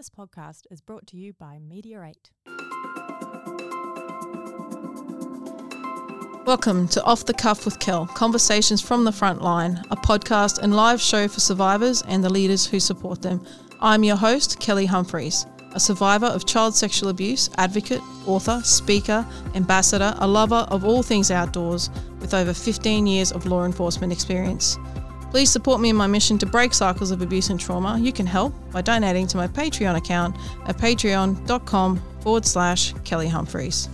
This podcast is brought to you by 8. Welcome to Off the Cuff with Kel Conversations from the Front Line, a podcast and live show for survivors and the leaders who support them. I'm your host, Kelly Humphries, a survivor of child sexual abuse, advocate, author, speaker, ambassador, a lover of all things outdoors, with over 15 years of law enforcement experience. Please support me in my mission to break cycles of abuse and trauma. You can help by donating to my Patreon account at patreon.com forward slash Kelly Humphries.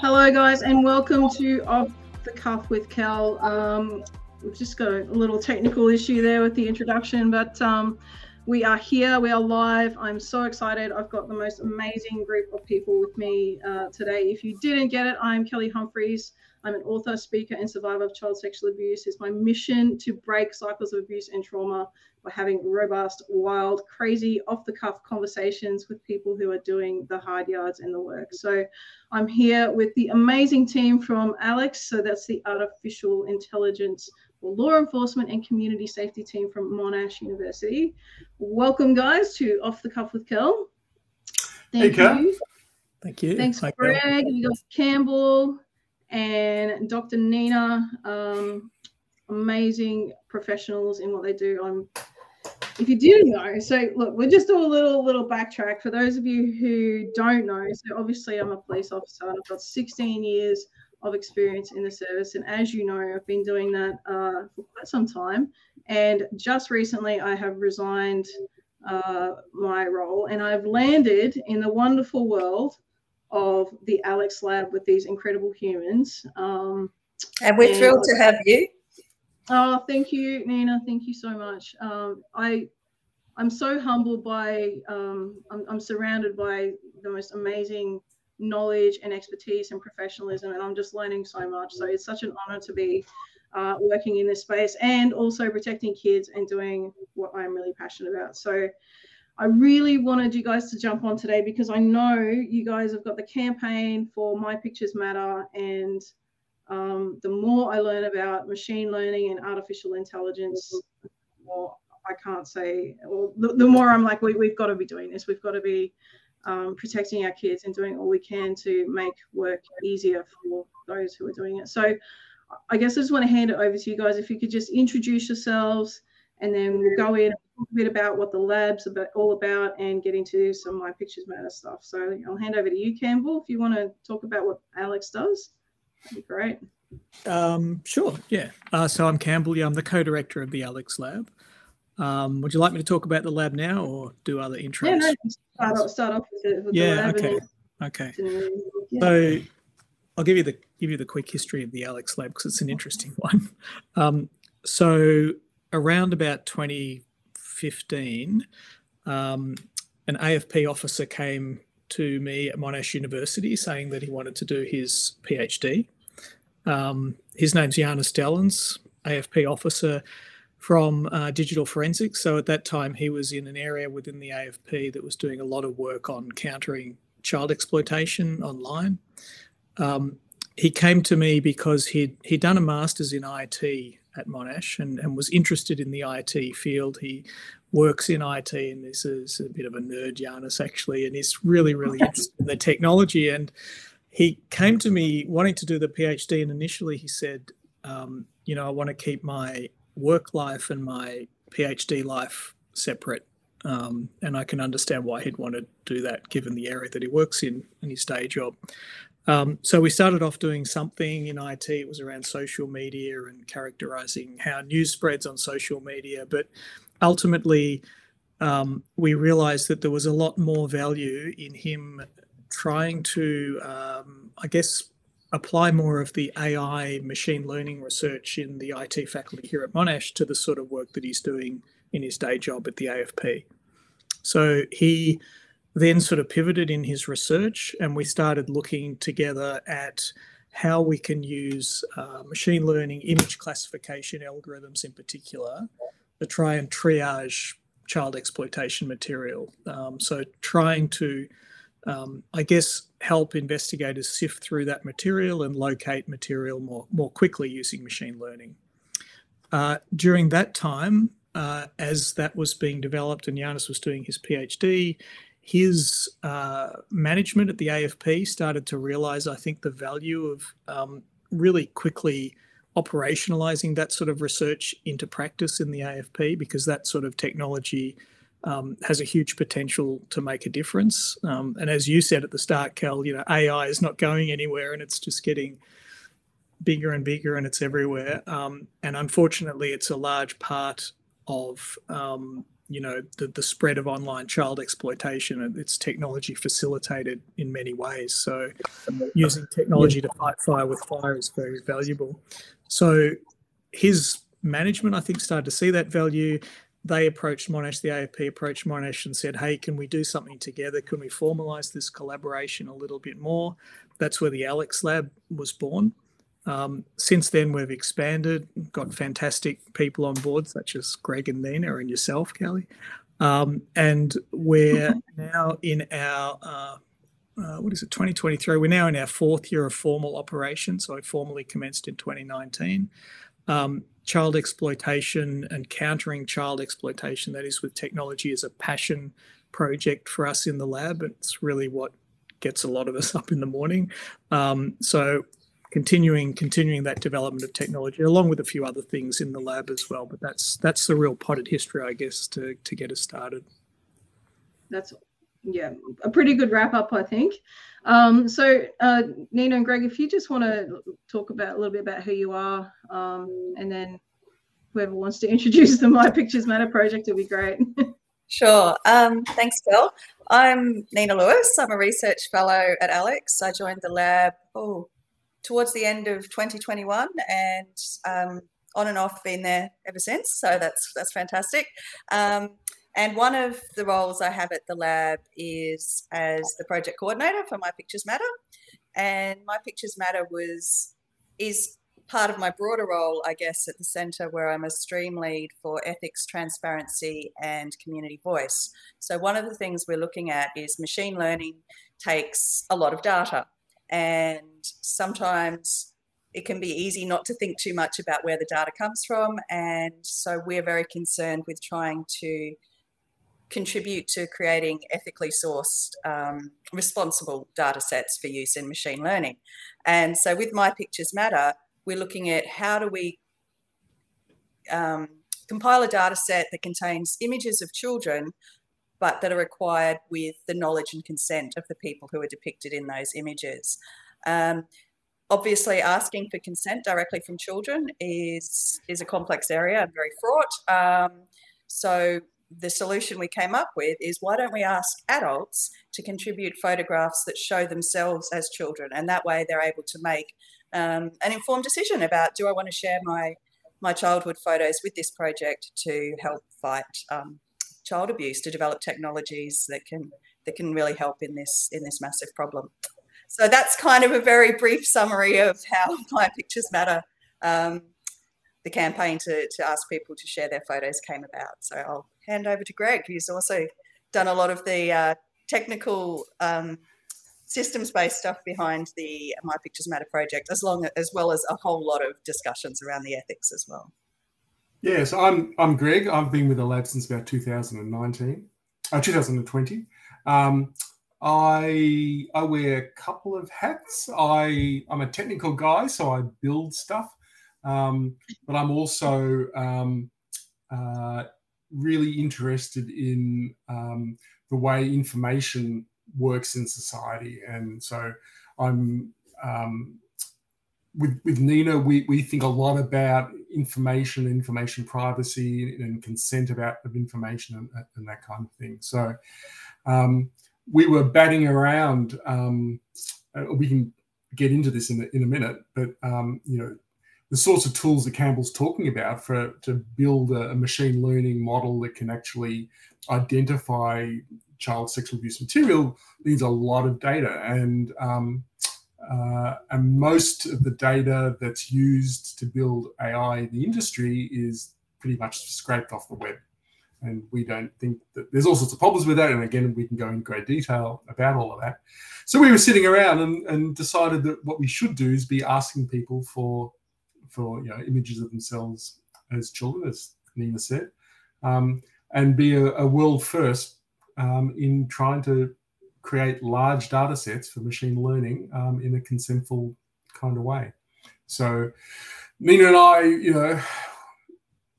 Hello, guys, and welcome to Off the Cuff with Kel. Um, we've just got a little technical issue there with the introduction, but um, we are here, we are live. I'm so excited. I've got the most amazing group of people with me uh, today. If you didn't get it, I'm Kelly Humphries. I'm an author, speaker, and survivor of child sexual abuse. It's my mission to break cycles of abuse and trauma by having robust, wild, crazy, off the cuff conversations with people who are doing the hard yards and the work. So I'm here with the amazing team from AiLECS. So that's the artificial intelligence or law enforcement and community safety team from Monash University. Welcome, guys, to Off the Cuff with Kel. Thank hey, you. Thank you. Thanks, Hi, Greg. We got Campbell and Dr. Nina, um, amazing professionals in what they do. I'm, if you do know, so look, we'll just do a little little backtrack for those of you who don't know. So obviously, I'm a police officer. I've got 16 years of experience in the service, and as you know, I've been doing that uh, for quite some time. And just recently, I have resigned uh, my role, and I've landed in the wonderful world of the AiLECS Lab with these incredible humans. Um, and we're and, thrilled to have you. Oh, thank you, Nina. Thank you so much. Um, I, I'm so humbled by. Um, I'm, I'm surrounded by the most amazing knowledge and expertise and professionalism, and I'm just learning so much. So it's such an honor to be uh, working in this space and also protecting kids and doing what I'm really passionate about. So I really wanted you guys to jump on today because I know you guys have got the campaign for My Pictures Matter. And um, the more I learn about machine learning and artificial intelligence, the more I can't say, or the, the more I'm like, we, we've got to be doing this. We've got to be um, protecting our kids and doing all we can to make work easier for those who are doing it. So I guess I just want to hand it over to you guys. If you could just introduce yourselves and then we'll go in a bit about what the lab's about, all about and get into some of my pictures matter stuff. So I'll hand over to you, Campbell, if you want to talk about what AiLECS does. That'd be great. Um, sure, yeah. Uh, so I'm Campbell. Yeah, I'm the co-director of the AiLECS Lab. Um, would you like me to talk about the lab now, or do other intros? Yeah, no, start off, start off with, with yeah, the lab. Okay, okay. Yeah. So I'll give you the give you the quick history of the AiLECS Lab because it's an interesting one. Um, so around about 2015, um, an AFP officer came to me at Monash University saying that he wanted to do his PhD. Um, his name's Janis Dalins, AFP officer from uh, digital forensics. So at that time, he was in an area within the AFP that was doing a lot of work on countering child exploitation online. Um, he came to me because he'd he'd done a master's in IT at Monash and, and was interested in the IT field. He works in IT and this is a bit of a nerd, Janis, actually, and he's really, really interested in the technology. And he came to me wanting to do the PhD, and initially he said, um, you know, I want to keep my work life and my PhD life separate. Um, and I can understand why he'd want to do that given the area that he works in in his day job. Um, so we started off doing something in IT. It was around social media and characterizing how news spreads on social media. But ultimately, um, we realized that there was a lot more value in him trying to, um, I guess, apply more of the AI machine learning research in the IT faculty here at Monash to the sort of work that he's doing in his day job at the AFP. So he then sort of pivoted in his research and we started looking together at how we can use uh, machine learning image classification algorithms in particular to try and triage child exploitation material. Um, so trying to, um, I guess, help investigators sift through that material and locate material more, more quickly using machine learning. Uh, during that time, uh, as that was being developed and Janis was doing his PhD, his uh, management at the AFP started to realize, I think, the value of um, really quickly operationalizing that sort of research into practice in the AFP because that sort of technology um, has a huge potential to make a difference. Um, and as you said at the start, Kel, you know, AI is not going anywhere and it's just getting bigger and bigger and it's everywhere. Um, and unfortunately, it's a large part of um, you know the, the spread of online child exploitation it's technology facilitated in many ways. So using technology to fight fire with fire is very valuable. So his management i think started to see that value. They approached monash the afp approached monash and said hey can we do something together? Can we formalize this collaboration a little bit more? That's where the AiLECS lab was born um, since then, we've expanded, got fantastic people on board, such as Greg and Nina and yourself, Kelly. Um, and we're now in our, uh, uh, what is it, 2023? We're now in our fourth year of formal operation. So I formally commenced in 2019. Um, child exploitation and countering child exploitation, that is with technology, is a passion project for us in the lab. It's really what gets a lot of us up in the morning. Um, so continuing continuing that development of technology along with a few other things in the lab as well but that's that's the real potted history i guess to to get us started that's yeah a pretty good wrap up i think um, so uh, nina and greg if you just want to talk about a little bit about who you are um, and then whoever wants to introduce the my pictures matter project it would be great Sure. Um, thanks, Bill. I'm Nina Lewis. I'm a research fellow at AiLECS. I joined the lab, oh, towards the end of 2021 and um, on and off been there ever since. So that's that's fantastic. Um, and one of the roles I have at the lab is as the project coordinator for My Pictures Matter. And My Pictures Matter was is part of my broader role, I guess, at the centre where I'm a stream lead for ethics, transparency, and community voice. So one of the things we're looking at is machine learning takes a lot of data and sometimes it can be easy not to think too much about where the data comes from. And so we're very concerned with trying to contribute to creating ethically sourced, um, responsible data sets for use in machine learning. And so with My Pictures Matter, we're looking at how do we um, compile a data set that contains images of children but that are required with the knowledge and consent of the people who are depicted in those images. Um, obviously, asking for consent directly from children is is a complex area and very fraught. Um, so the solution we came up with is why don't we ask adults to contribute photographs that show themselves as children, and that way they're able to make um, an informed decision about do I want to share my my childhood photos with this project to help fight um, child abuse to develop technologies that can that can really help in this in this massive problem. So that's kind of a very brief summary of how my pictures matter. Um, the campaign to, to ask people to share their photos came about. So I'll hand over to Greg, who's also done a lot of the uh, technical um, systems-based stuff behind the My Pictures Matter project, as long as well as a whole lot of discussions around the ethics as well. Yeah, so I'm I'm Greg. I've been with the lab since about 2019, uh, 2020. Um, I I wear a couple of hats. I I'm a technical guy, so I build stuff, um, but I'm also um, uh, really interested in um, the way information works in society, and so I'm um, with with Nina, we, we think a lot about information, information privacy, and consent about of information and, and that kind of thing. So um, we were batting around. Um, uh, we can get into this in a, in a minute, but um, you know the sorts of tools that Campbell's talking about for to build a, a machine learning model that can actually identify child sexual abuse material needs a lot of data and um, uh, and most of the data that's used to build AI in the industry is pretty much scraped off the web. And we don't think that there's all sorts of problems with that. And again, we can go in great detail about all of that. So we were sitting around and, and decided that what we should do is be asking people for for you know images of themselves as children, as Nina said. um, and be a, a world first um, in trying to create large data sets for machine learning um, in a consentful kind of way. So Nina and I, you know,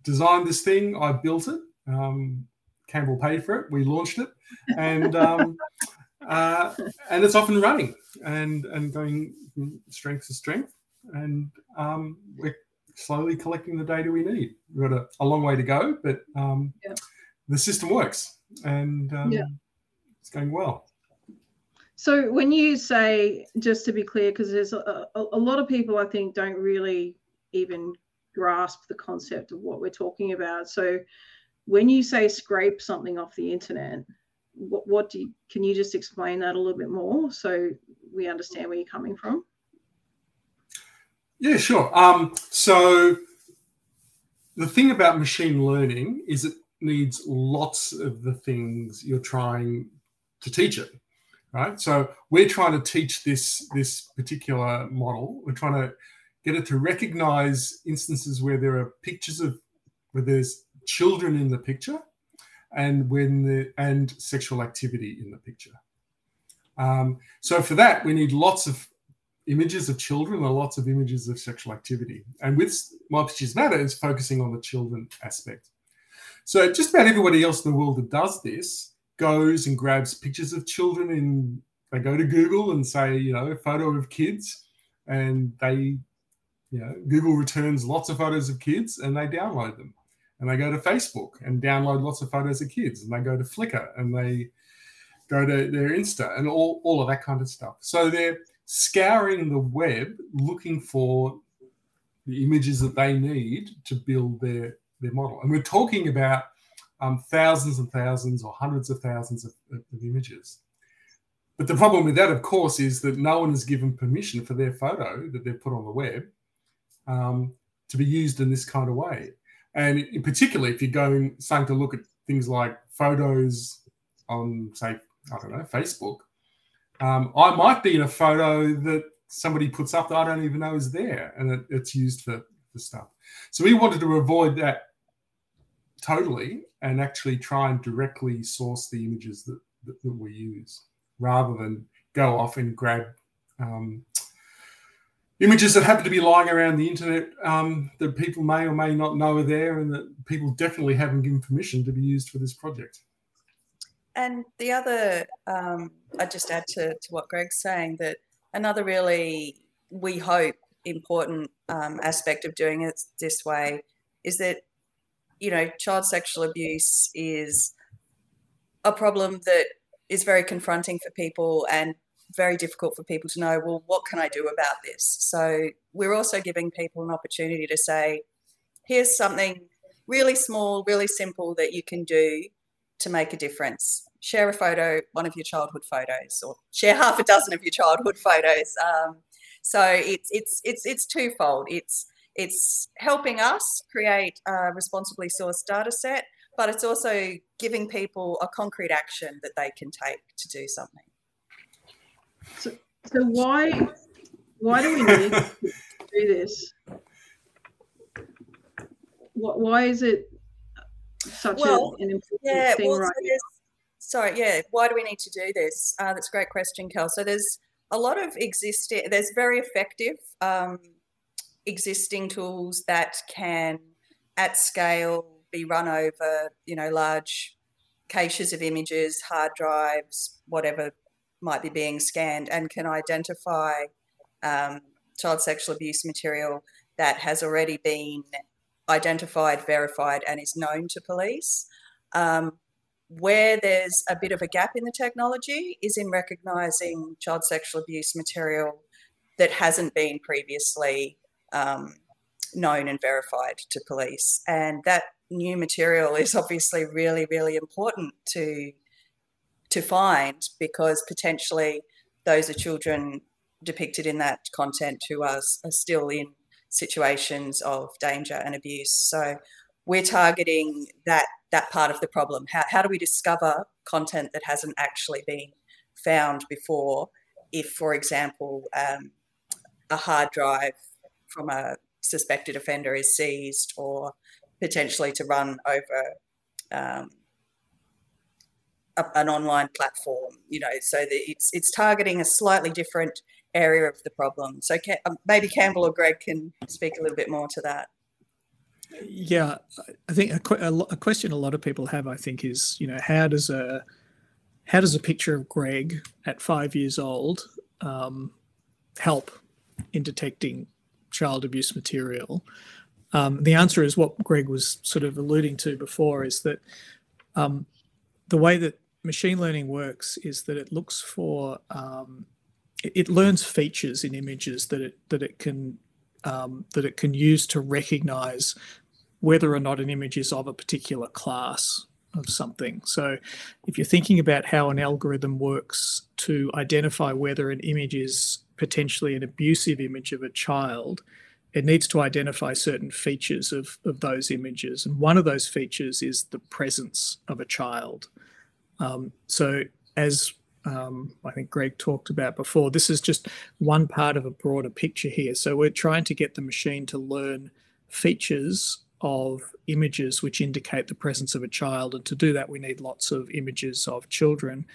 designed this thing. I built it. Um, Campbell paid for it. We launched it, and um, uh, and it's off and running and and going from strength to strength. And um, we're slowly collecting the data we need. We've got a, a long way to go, but um, yeah. the system works and um, yeah. it's going well. So when you say, just to be clear, because there's a, a, a, lot of people I think don't really even grasp the concept of what we're talking about. So when you say scrape something off the internet, what, what do you, can you just explain that a little bit more so we understand where you're coming from? Yeah, sure. Um, so the thing about machine learning is it needs lots of the things you're trying to teach it, right? So we're trying to teach this this particular model. We're trying to get it to recognize instances where there are pictures of where there's children in the picture and when the and sexual activity in the picture. Um, so for that, we need lots of images of children and lots of images of sexual activity. And with My Pictures Matter, is focusing on the children aspect. So just about everybody else in the world that does this goes and grabs pictures of children and they go to Google and say, you know, photo of kids, and they, you know, Google returns lots of photos of kids and they download them. And they go to Facebook and download lots of photos of kids, and they go to Flickr and they go to their Insta and all, all of that kind of stuff. So they're scouring the web looking for the images that they need to build their, their model. And we're talking about um, thousands and thousands or hundreds of thousands of, of, images. But the problem with that, of course, is that no one has given permission for their photo that they've put on the web um, to be used in this kind of way. And in particular, if you're going starting to look at things like photos on, say, I don't know, Facebook, um, I might be in a photo that somebody puts up that I don't even know is there, and it, it's used for, for stuff. So we wanted to avoid that totally and actually try and directly source the images that, that, that we use rather than go off and grab um, images that happen to be lying around the internet um, that people may or may not know are there and that people definitely haven't given permission to be used for this project. And the other, um, I just add to, to what Greg's saying that another really, we hope, important um, aspect of doing it this way is that, you know, child sexual abuse is a problem that is very confronting for people and very difficult for people to know, well, what can I do about this? So we're also giving people an opportunity to say, here's something really small, really simple that you can do to make a difference. Share a photo, one of your childhood photos, or share half a dozen of your childhood photos. Um, so it's it's it's it's twofold. It's it's helping us create a responsibly sourced data set, but it's also giving people a concrete action that they can take to do something. So, so why why do we need to do this? Why is it such well, a, an important yeah, thing well, right so Sorry, yeah. Why do we need to do this? Uh, that's a great question, Kel. So there's a lot of existing, there's very effective um, existing tools that can, at scale, be run over, you know, large caches of images, hard drives, whatever might be being scanned, and can identify um, child sexual abuse material that has already been identified, verified, and is known to police. Um, where there's a bit of a gap in the technology is in recognizing child sexual abuse material that hasn't been previously um, known and verified to police. And that new material is obviously really, really important to to find because potentially those are children depicted in that content who are, are still in situations of danger and abuse. So we're targeting that that part of the problem. How, how do we discover content that hasn't actually been found before? If, for example, um, a hard drive from a suspected offender is seized, or potentially to run over um, a, an online platform. You know, so that it's it's targeting a slightly different area of the problem. So um, maybe Campbell or Greg can speak a little bit more to that. Yeah, I think a, a, question a lot of people have, I think, is you know how does a how does a picture of Greg at five years old um, help in detecting child abuse material? Um, the answer is what Greg was sort of alluding to before is that um, the way that machine learning works is that it looks for um, it, learns features in images that it that it can um, that it can use to recognize whether or not an image is of a particular class of something. So, if you're thinking about how an algorithm works to identify whether an image is potentially an abusive image of a child, it needs to identify certain features of, of those images. And one of those features is the presence of a child. Um, so, as um, I think Greg talked about before, this is just one part of a broader picture here. So, we're trying to get the machine to learn features of images which indicate the presence of a child. And to do that, we need lots of images of children.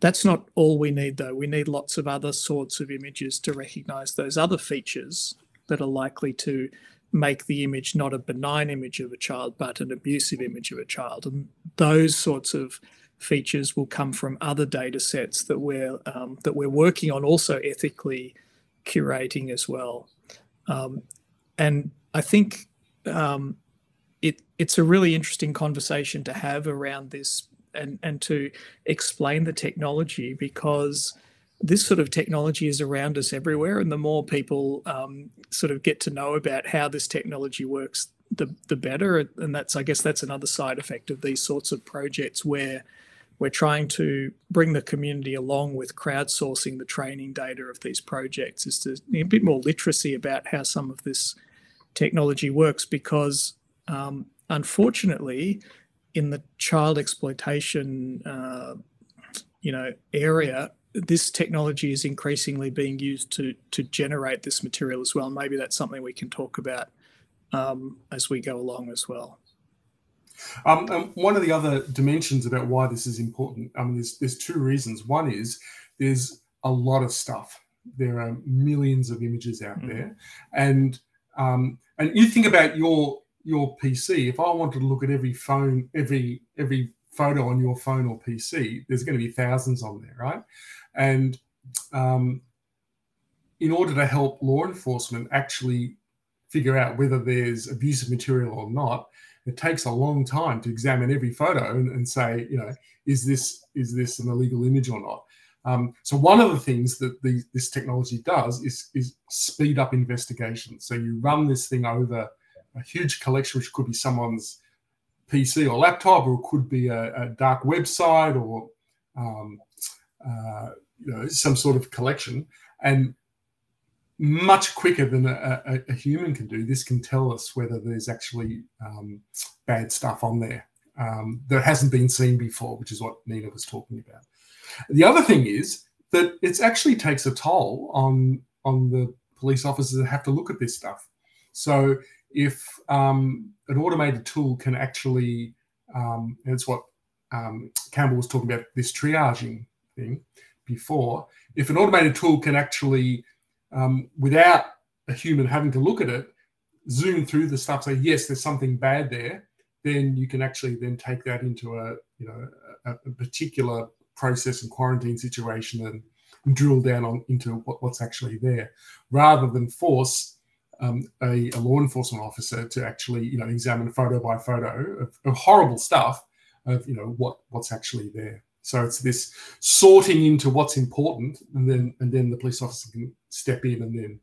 That's not all we need, though. We need lots of other sorts of images to recognize those other features that are likely to make the image not a benign image of a child, but an abusive image of a child. And those sorts of features will come from other data sets that we're um, that we're working on, also ethically curating as well. Um, and I think um, it it's a really interesting conversation to have around this and and to explain the technology because this sort of technology is around us everywhere, and the more people um, sort of get to know about how this technology works, the the better. And that's I guess that's another side effect of these sorts of projects where we're trying to bring the community along with crowdsourcing the training data of these projects is to a bit more literacy about how some of this technology works because um, unfortunately in the child exploitation uh, you know area this technology is increasingly being used to to generate this material as well. Maybe that's something we can talk about um, as we go along as well um, um, one of the other dimensions about why this is important, I mean, there's, there's two reasons. One is there's a lot of stuff. There are millions of images out mm-hmm. there, and um, and you think about your your PC. If I wanted to look at every phone, every every photo on your phone or PC, there's going to be thousands on there, right? And um, in order to help law enforcement actually figure out whether there's abusive material or not, it takes a long time to examine every photo and, and say, you know, is this is this an illegal image or not? Um, so one of the things that the, this technology does is, is speed up investigations. So you run this thing over a huge collection, which could be someone's PC or laptop, or it could be a, a dark website or um, uh, you know some sort of collection, and much quicker than a, a, a, human can do. This can tell us whether there's actually um, bad stuff on there um, that hasn't been seen before, which is what Nina was talking about. The other thing is that it actually takes a toll on on the police officers that have to look at this stuff. So if um, an automated tool can actually, um, and it's what um, Campbell was talking about this triaging thing before. If an automated tool can actually um, without a human having to look at it, zoom through the stuff, say yes, there's something bad there, then you can actually then take that into a you know a, a particular process and quarantine situation and, drill down on into what, what's actually there, rather than force um, a, a, law enforcement officer to actually you know examine photo by photo of, of horrible stuff of you know what what's actually there. So it's this sorting into what's important, and then and then the police officer can step in and then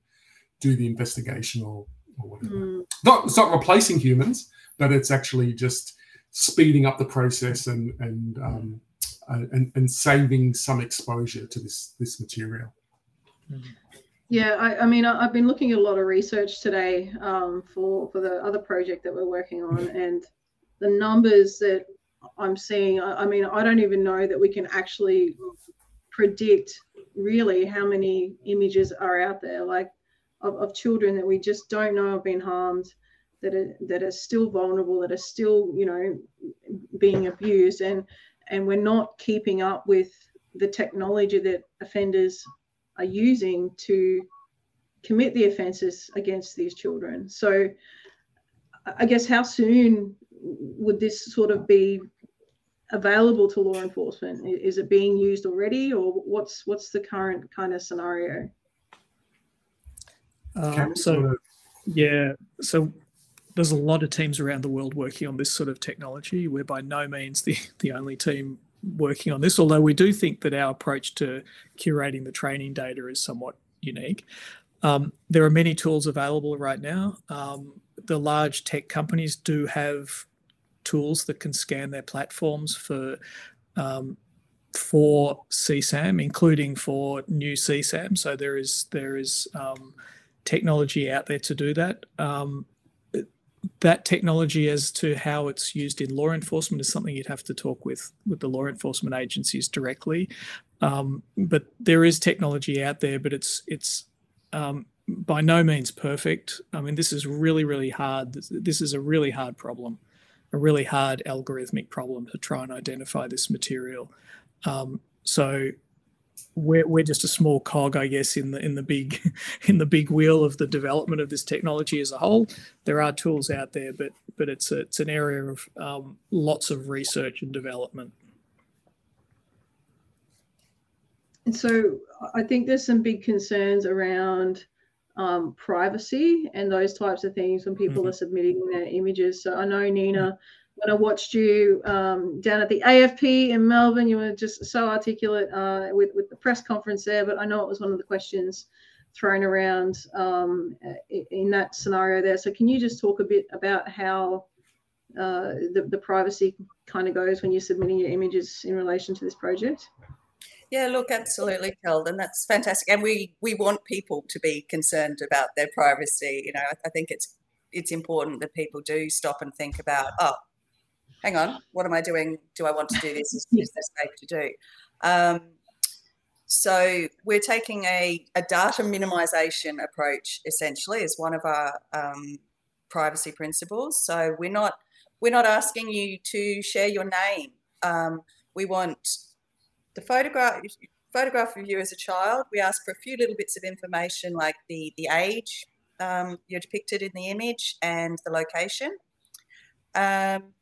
do the investigation or, or whatever. Mm. Not it's not replacing humans, but it's actually just speeding up the process and and um, and, and saving some exposure to this this material. Yeah, I, I mean, I, have been looking at a lot of research today um, for for the other project that we're working on, and the numbers that I'm seeing. I, I mean, I don't even know that we can actually predict really how many images are out there, like of, of children that we just don't know have been harmed, that are that are still vulnerable, that are still you know being abused, and and we're not keeping up with the technology that offenders are using to commit the offences against these children. So, I guess how soon would this sort of be available to law enforcement? Is it being used already, or what's what's the current kind of scenario? Um, so, yeah, so there's a lot of teams around the world working on this sort of technology. We're by no means the the only team working on this, although we do think that our approach to curating the training data is somewhat unique. Um, there are many tools available right now. Um, the large tech companies do have tools that can scan their platforms for um, for CSAM, including for new CSAM. So there is there is um, technology out there to do that. Um, that technology as to how it's used in law enforcement is something you'd have to talk with with the law enforcement agencies directly. Um, but there is technology out there, but it's it's um, by no means perfect. I mean, this is really really hard. This, this is a really hard problem a really hard algorithmic problem to try and identify this material. Um, so we're, we're just a small cog, I guess, in the in the big in the big wheel of the development of this technology as a whole. There are tools out there, but but it's a, it's an area of um, lots of research and development. And so I think there's some big concerns around um, privacy and those types of things when people mm-hmm. are submitting their images. So I know Nina, when I watched you um, down at the AFP in Melbourne, you were just so articulate uh, with with the press conference there. But I know it was one of the questions thrown around um, in that scenario there. So can you just talk a bit about how uh, the, the privacy kind of goes when you're submitting your images in relation to this project? Yeah, look, absolutely, Sheldon. That's fantastic, and we we want people to be concerned about their privacy. You know, I, I think it's it's important that people do stop and think about, oh, hang on, what am I doing? Do I want to do this? Is, is this safe to do? Um, so we're taking a, a data minimization approach essentially as one of our um, privacy principles. So we're not we're not asking you to share your name. Um, we want the photograph photograph of you as a child. We ask for a few little bits of information like the the age um, you're depicted in the image and the location. Um,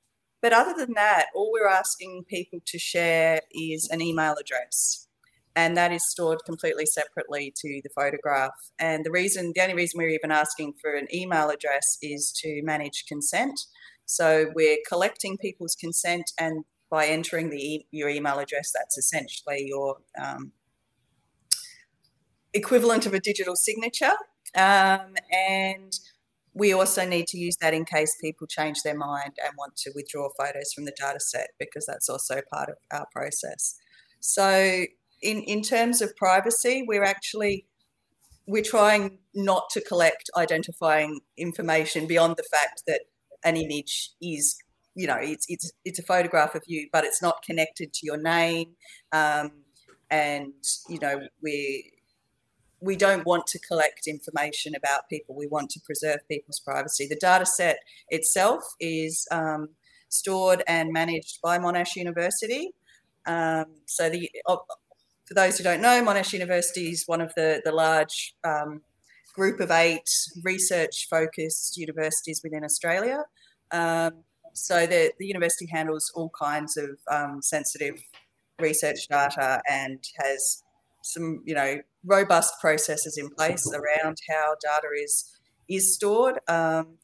but other than that, all we're asking people to share is an email address. And that is stored completely separately to the photograph. And the reason, the only reason we're even asking for an email address is to manage consent. So we're collecting people's consent and by entering the your email address. That's essentially your um, equivalent of a digital signature. Um, and we also need to use that in case people change their mind and want to withdraw photos from the data set because that's also part of our process. So in, in terms of privacy, we're actually we're trying not to collect identifying information beyond the fact that an image is you know it's it's it's a photograph of you but it's not connected to your name. Um, and you know we we don't want to collect information about people. We want to preserve people's privacy. The data set itself is um, stored and managed by monash university. Um, so the for those who don't know monash university is one of the the large um, group of eight research focused universities within australia. Um, so the, the university handles all kinds of um, sensitive research data and has some, you know, robust processes in place around how data is is stored. Um,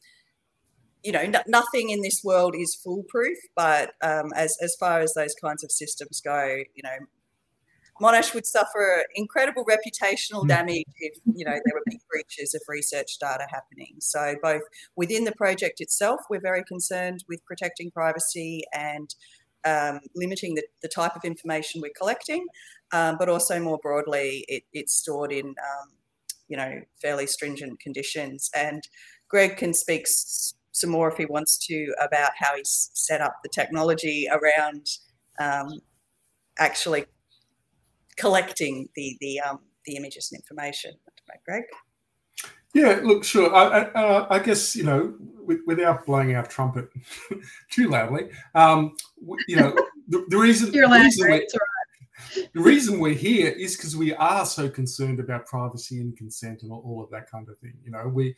you know, nothing in this world is foolproof, but um, as as far as those kinds of systems go, you know, Monash would suffer incredible reputational hmm. damage if you know there were big breaches of research data happening. So both within the project itself, we're very concerned with protecting privacy and um, limiting the, the, type of information we're collecting, um, but also more broadly, it, it's stored in um, you know fairly stringent conditions. And Greg can speak some more if he wants to about how he's set up the technology around um, actually collecting the the um, the images and information. Right, Greg? Yeah, look, sure. I, I, I guess you know, without blowing our trumpet too loudly, um, you know, the, the reason, the reason, right. the reason we're here is because we are so concerned about privacy and consent and all, all of that kind of thing. You know, we,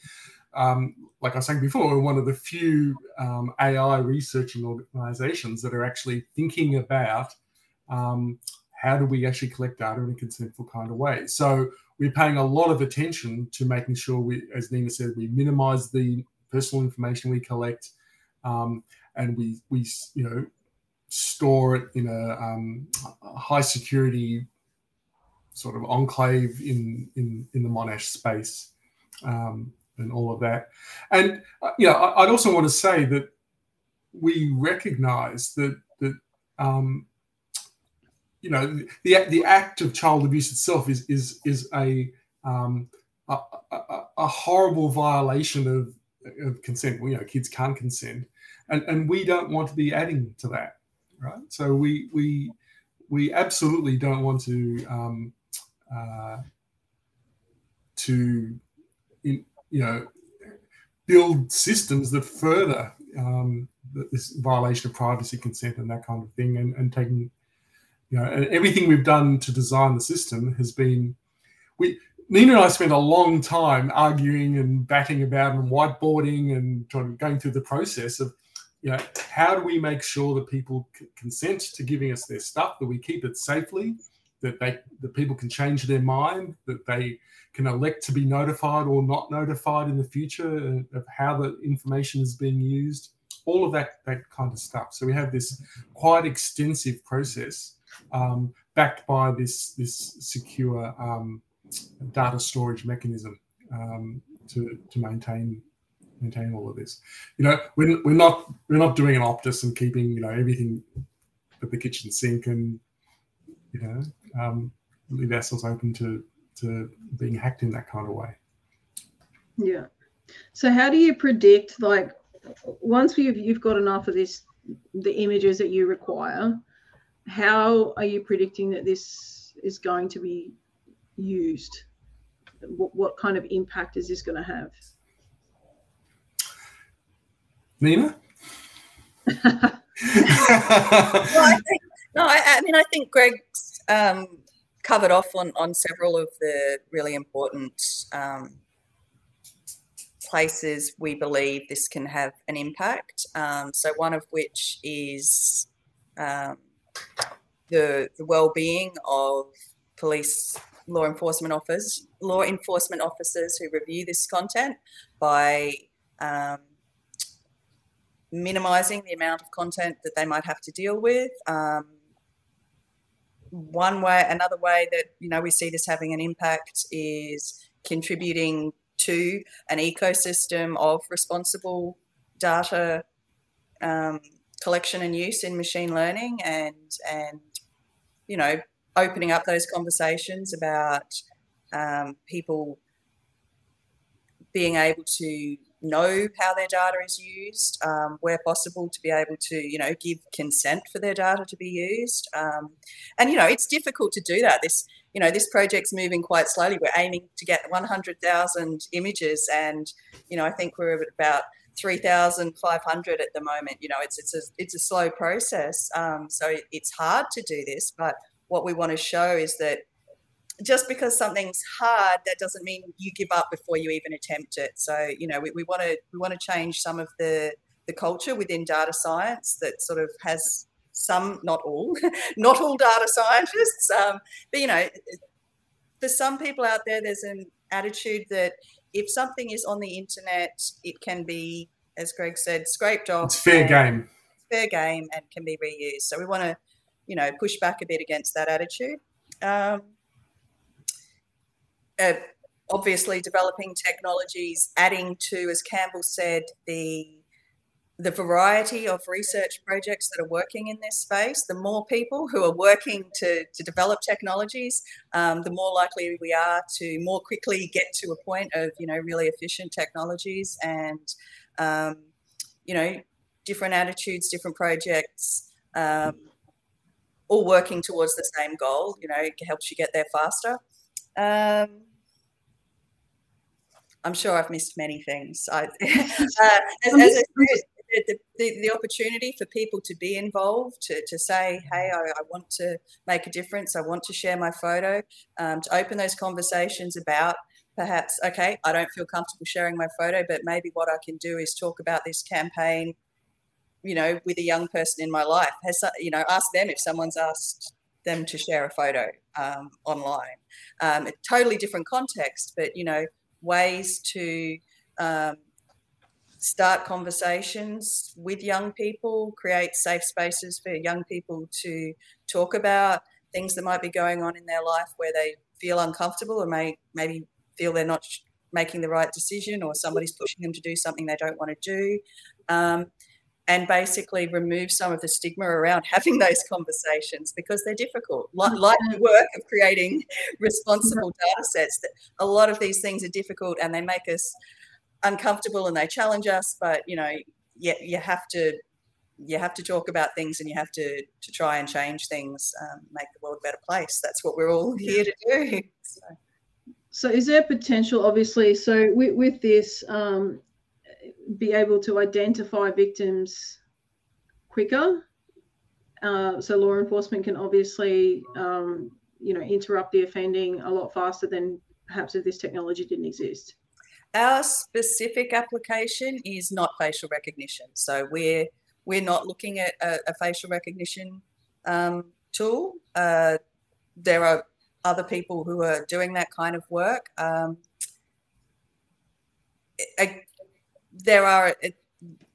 um, like I was saying before, we're one of the few um, AI researching organizations that are actually thinking about um, how do we actually collect data in a consentful kind of way. So we're paying a lot of attention to making sure we, as Nina said, we minimize the personal information we collect, um, and we we you know store it in a, um, a, high security sort of enclave in in in the Monash space, um, and all of that. And uh, you know, I, would also want to say that we recognise that that um, you know the the act of child abuse itself is is is a um, a, a, a, horrible violation of, of consent. Well, you know, kids can't consent, and and we don't want to be adding to that, right? So we we we absolutely don't want to um, uh, to in, you know build systems that further um, this violation of privacy, consent, and that kind of thing, and, and taking you know, everything we've done to design the system has been we Nina and I spent a long time arguing and batting about and whiteboarding and trying, going through the process of, you know, how do we make sure that people consent to giving us their stuff, that we keep it safely, that they that people can change their mind, that they can elect to be notified or not notified in the future of how the information is being used, all of that that kind of stuff. So we have this quite extensive process um, backed by this this secure um, data storage mechanism um, to to maintain maintain all of this. You know, we're, we're not we're not doing an Optus and keeping you know everything at the kitchen sink and you know um, leave ourselves open to to being hacked in that kind of way. Yeah. So how do you predict like once you've you've got enough of this the images that you require how are you predicting that this is going to be used? What, what kind of impact is this going to have? Nina? well, I think, no, I, I, mean, I think Greg's um, covered off on, on several of the really important um, places we believe this can have an impact. Um, so, one of which is um, the, the well-being of police law enforcement officers law enforcement officers who review this content by um, minimizing the amount of content that they might have to deal with um, one way another way that you know we see this having an impact is contributing to an ecosystem of responsible data um, collection and use in machine learning and and you know opening up those conversations about um, people being able to know how their data is used, um, where possible, to be able to, you know, give consent for their data to be used. Um, and, you know, it's difficult to do that. This, you know, this project's moving quite slowly. We're aiming to get 100,000 images. And, you know, I think we're about 3,500 at the moment. You know, it's it's a it's a slow process. Um, so it's hard to do this, but what we want to show is that just because something's hard, that doesn't mean you give up before you even attempt it. So you know, we, we want to we want to change some of the the culture within data science that sort of has some, not all, not all data scientists, um, but you know, for some people out there, there's an attitude that if something is on the internet, it can be, as Greg said, scraped off. It's fair game. fair game and can be reused. So we want to, you know, push back a bit against that attitude. Um, uh, obviously, developing technologies, adding to, as Campbell said, the the variety of research projects that are working in this space, the more people who are working to, to develop technologies, um, the more likely we are to more quickly get to a point of, you know, really efficient technologies and, um, you know, different attitudes, different projects, um, all working towards the same goal. You know, it helps you get there faster. Um, I'm sure I've missed many things. I, uh, as, as said, the, the, the, opportunity for people to be involved, to, to say, hey, I, I want to make a difference, I want to share my photo, um, to open those conversations about perhaps, okay, I don't feel comfortable sharing my photo, but maybe what I can do is talk about this campaign, you know, with a young person in my life. Has, you know, ask them if someone's asked them to share a photo um, online. Um, a totally different context, but, you know, ways to um, start conversations with young people, create safe spaces for young people to talk about things that might be going on in their life where they feel uncomfortable or may maybe feel they're not making the right decision or somebody's pushing them to do something they don't want to do. Um, and basically remove some of the stigma around having those conversations because they're difficult. Like, like the work of creating responsible data sets, that a lot of these things are difficult and they make us uncomfortable and they challenge us. But you know, you, you have to you have to talk about things and you have to to try and change things, um, make the world a better place. That's what we're all here to do. So, so is there potential, obviously? So with, with this, um, be able to identify victims quicker. Uh, so law enforcement can obviously, um, you know, interrupt the offending a lot faster than perhaps if this technology didn't exist. Our specific application is not facial recognition, so we're we're not looking at a, a facial recognition um, tool. Uh, there are other people who are doing that kind of work. Um, there are it,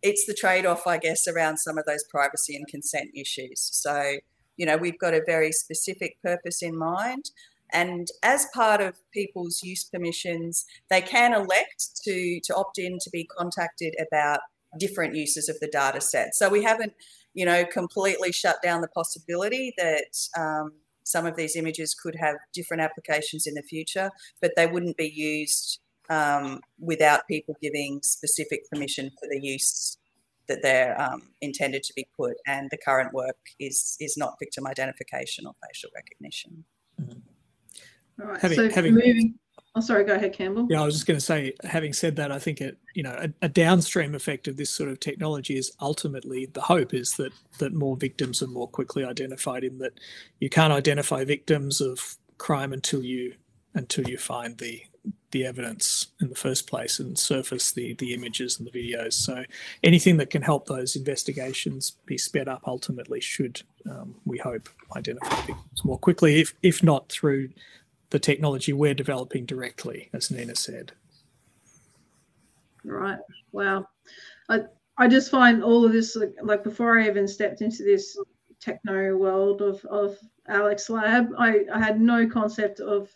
it's the trade-off i guess around some of those privacy and consent issues so you know we've got a very specific purpose in mind and as part of people's use permissions they can elect to to opt in to be contacted about different uses of the data set so we haven't you know completely shut down the possibility that um, some of these images could have different applications in the future but they wouldn't be used um, without people giving specific permission for the use that they're um, intended to be put. And the current work is is not victim identification or facial recognition. Mm-hmm. All right. Having, so having, moving. Oh, sorry. Go ahead, Campbell. Yeah, I was just going to say. Having said that, I think it, you know, a, a, downstream effect of this sort of technology is ultimately the hope is that that more victims are more quickly identified. In that, you can't identify victims of crime until you until you find the the evidence in the first place and surface the the images and the videos. So anything that can help those investigations be sped up ultimately should, um, we hope, identify victims more quickly, if if not through the technology we're developing directly, as Nina said. Right. Wow. I I just find all of this like, like before I even stepped into this techno world of of AiLECS Lab, I, I had no concept of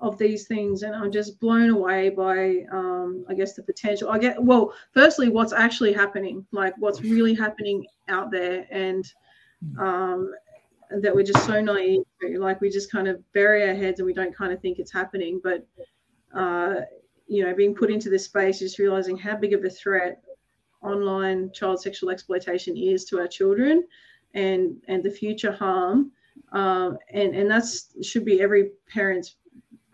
of these things and i'm just blown away by um, i guess the potential i get well firstly what's actually happening like what's really happening out there and um, that we're just so naive like we just kind of bury our heads and we don't kind of think it's happening but uh, you know being put into this space just realizing how big of a threat online child sexual exploitation is to our children and and the future harm um, and and that's should be every parent's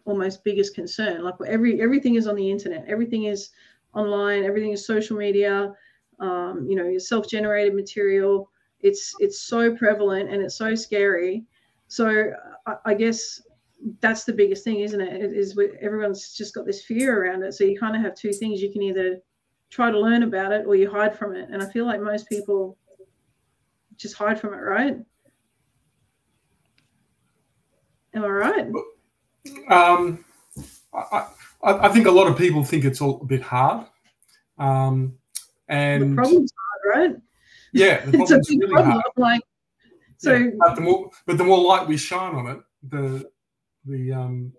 almost biggest concern. Like every everything is on the internet, everything is online, everything is social media. Um, you know, your self-generated material. It's it's so prevalent and it's so scary. So I, I guess that's the biggest thing, isn't it? it is everyone's just got this fear around it. So you kind of have two things. You can either try to learn about it or you hide from it. And I feel like most people just hide from it, right? Am I right? Um, I, I, think a lot of people think it's all a bit hard. Um, and the problem's hard, right? Yeah, the problem's really problem. hard. Like, so, yeah, but the more, but the more light we shine on it, the the um,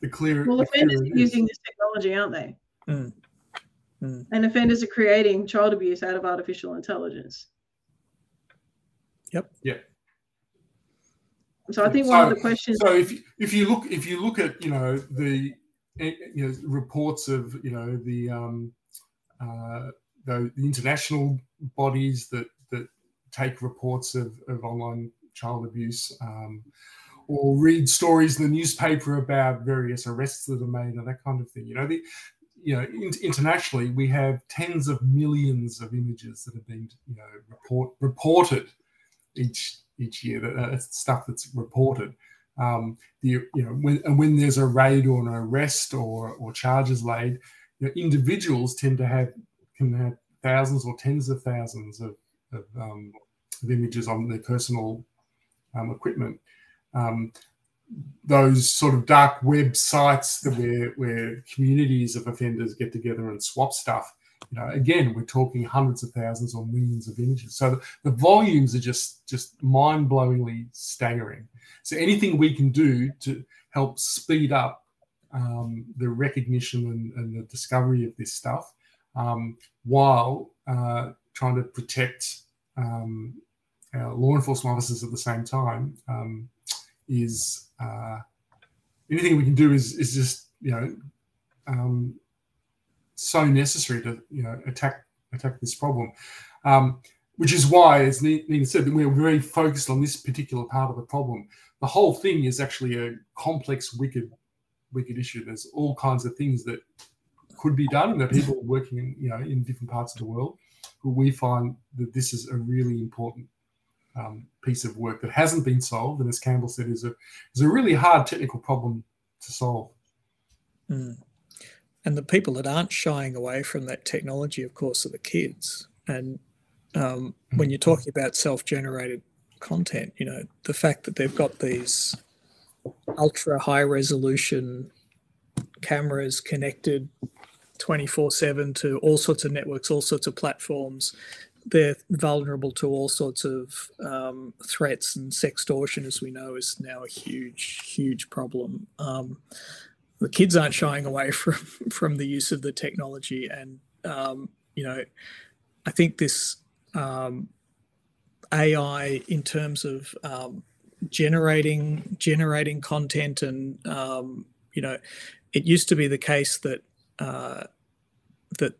the clearer. Well, offenders are using this technology, aren't they? Mm. Mm. And offenders are creating child abuse out of artificial intelligence. Yep. Yeah. So I think so, one of the questions. So if if you look if you look at you know the eh, you know reports of you know the um, uh, the, the international bodies that that take reports of, of online child abuse, um, or read stories in the newspaper about various arrests that are made and that kind of thing. You know, the, you know, in, internationally, we have tens of millions of images that have been, you know, report, reported each each year. That uh, stuff that's reported. Um, the you know when and when there's a raid or an arrest or or charges laid, you know, individuals tend to have can have thousands or tens of thousands of of, um, of images on their personal um, equipment. Um, those sort of dark web sites that where where communities of offenders get together and swap stuff. You know, again, we're talking hundreds of thousands or millions of images. So the, the volumes are just just mind-blowingly staggering. So anything we can do to help speed up um, the recognition and, and, the discovery of this stuff, um, while uh, trying to protect um, law enforcement officers at the same time, um, is uh, anything we can do is is just you know um, so necessary to you know attack attack this problem. Um, which is why, as Nina said, we're very focused on this particular part of the problem. The whole thing is actually a complex, wicked, wicked issue. There's all kinds of things that could be done, and that people working in you know in different parts of the world. But we find that this is a really important um, piece of work that hasn't been solved, and as Campbell said, is a is a really hard technical problem to solve. Mm. And the people that aren't shying away from that technology, of course, are the kids. And um, when you're talking about self-generated content, you know the fact that they've got these ultra high resolution cameras connected 24 7 to all sorts of networks, all sorts of platforms, they're vulnerable to all sorts of um, threats and sextortion, as we know, is now a huge, huge problem. Um, the kids aren't shying away from from the use of the technology, and um, you know, I think this um, AI in terms of um, generating generating content, and um, you know, it used to be the case that uh, that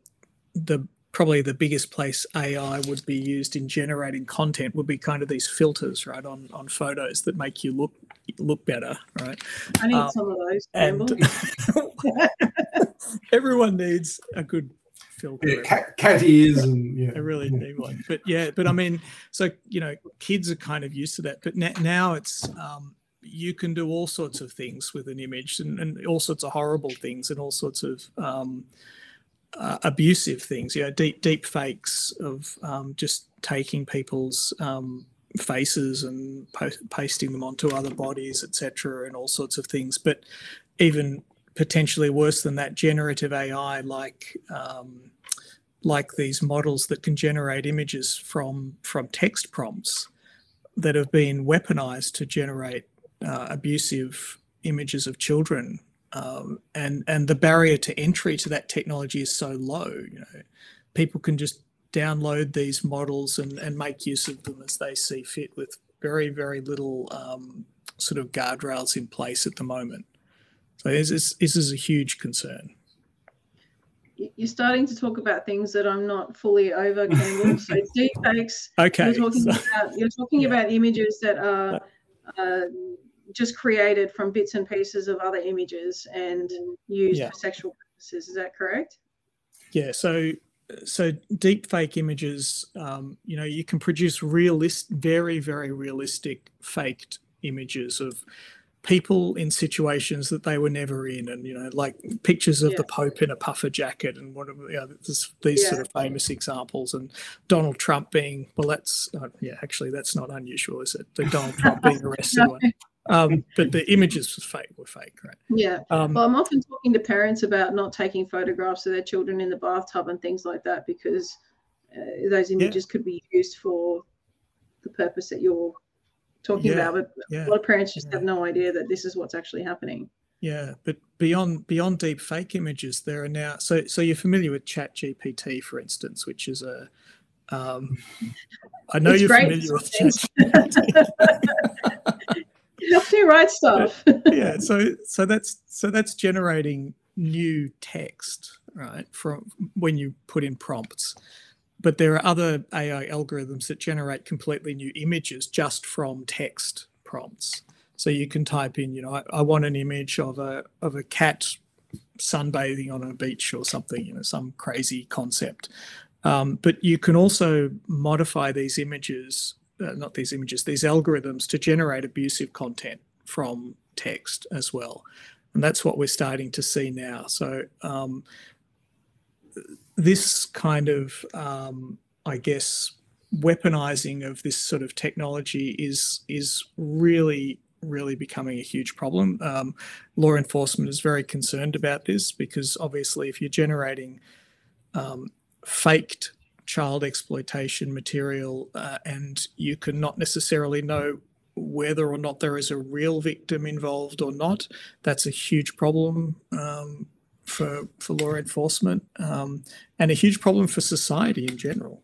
the probably the biggest place AI would be used in generating content would be kind of these filters, right, on on photos that make you look look better, right? I need um, some of those. And everyone needs a good filter. Yeah, cat, cat ears and yeah. I really need one. But yeah, but I mean, so you know, kids are kind of used to that. But now it's um, you can do all sorts of things with an image and, and all sorts of horrible things and all sorts of um, uh, abusive things, you know, deep deep fakes of um, just taking people's um, faces and pasting them onto other bodies, etc., and all sorts of things. But even potentially worse than that, generative AI, like um, like these models that can generate images from from text prompts that have been weaponized to generate uh, abusive images of children um, and and the barrier to entry to that technology is so low. You know, people can just download these models and, and make use of them as they see fit with very very little um, sort of guardrails in place at the moment. So this is, this is a huge concern. You're starting to talk about things that I'm not fully over, Campbell. so deepfakes. Okay. You're talking so, about you're talking yeah. about images that are uh, just created from bits and pieces of other images and used yeah. for sexual purposes. Is that correct? Yeah. So so deep fake images um, you know you can produce realist very very realistic faked images of people in situations that they were never in and you know like pictures of yeah. the pope in a puffer jacket and whatever you know, this, these yeah. sort of famous examples and donald trump being well that's uh, yeah actually that's not unusual is it the donald trump being arrested no. um, but the images were fake were fake, right? Yeah. Um, well, I'm often talking to parents about not taking photographs of their children in the bathtub and things like that because uh, those images yeah. could be used for the purpose that you're talking yeah. about. But yeah. a lot of parents just have no idea that this is what's actually happening. Yeah, but beyond beyond deep fake images, there are now so so you're familiar with Chat GPT, for instance, which is a um, I know it's you're familiar with Chat. helps me write stuff. yeah, so so that's so that's generating new text, right? From when you put in prompts. But there are other AI algorithms that generate completely new images just from text prompts. So you can type in, you know, I, I want an image of a of a cat sunbathing on a beach or something, you know, some crazy concept. Um, but you can also modify these images, uh, not these images, these algorithms to generate abusive content from text as well. And that's what we're starting to see now. So um, this kind of, um, I guess, weaponizing of this sort of technology is is really really becoming a huge problem. Um, law enforcement is very concerned about this because obviously, if you're generating um, faked child exploitation material uh, and you can not necessarily know whether or not there is a real victim involved or not, that's a huge problem um, for for law enforcement um, and a huge problem for society in general.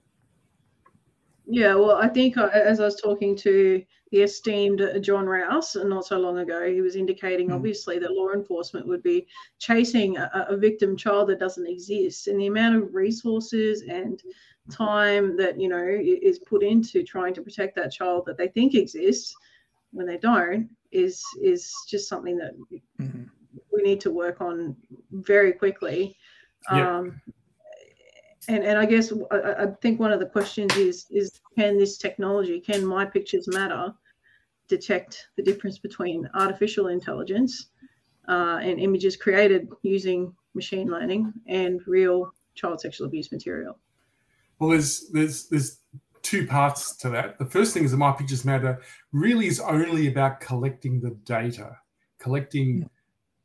Yeah, well, I think uh, as I was talking to the esteemed Jon Rouse not so long ago, he was indicating mm. obviously that law enforcement would be chasing a, a, victim child that doesn't exist, and the amount of resources and time that you know is put into trying to protect that child that they think exists when they don't is is just something that mm-hmm. We need to work on very quickly. Yeah. Um, and and I guess I, I, think one of the questions is is can this technology, can my pictures matter, detect the difference between artificial intelligence uh, and images created using machine learning and real child sexual abuse material? Well, there's there's there's two parts to that. The first thing is that My Pictures Matter really is only about collecting the data, collecting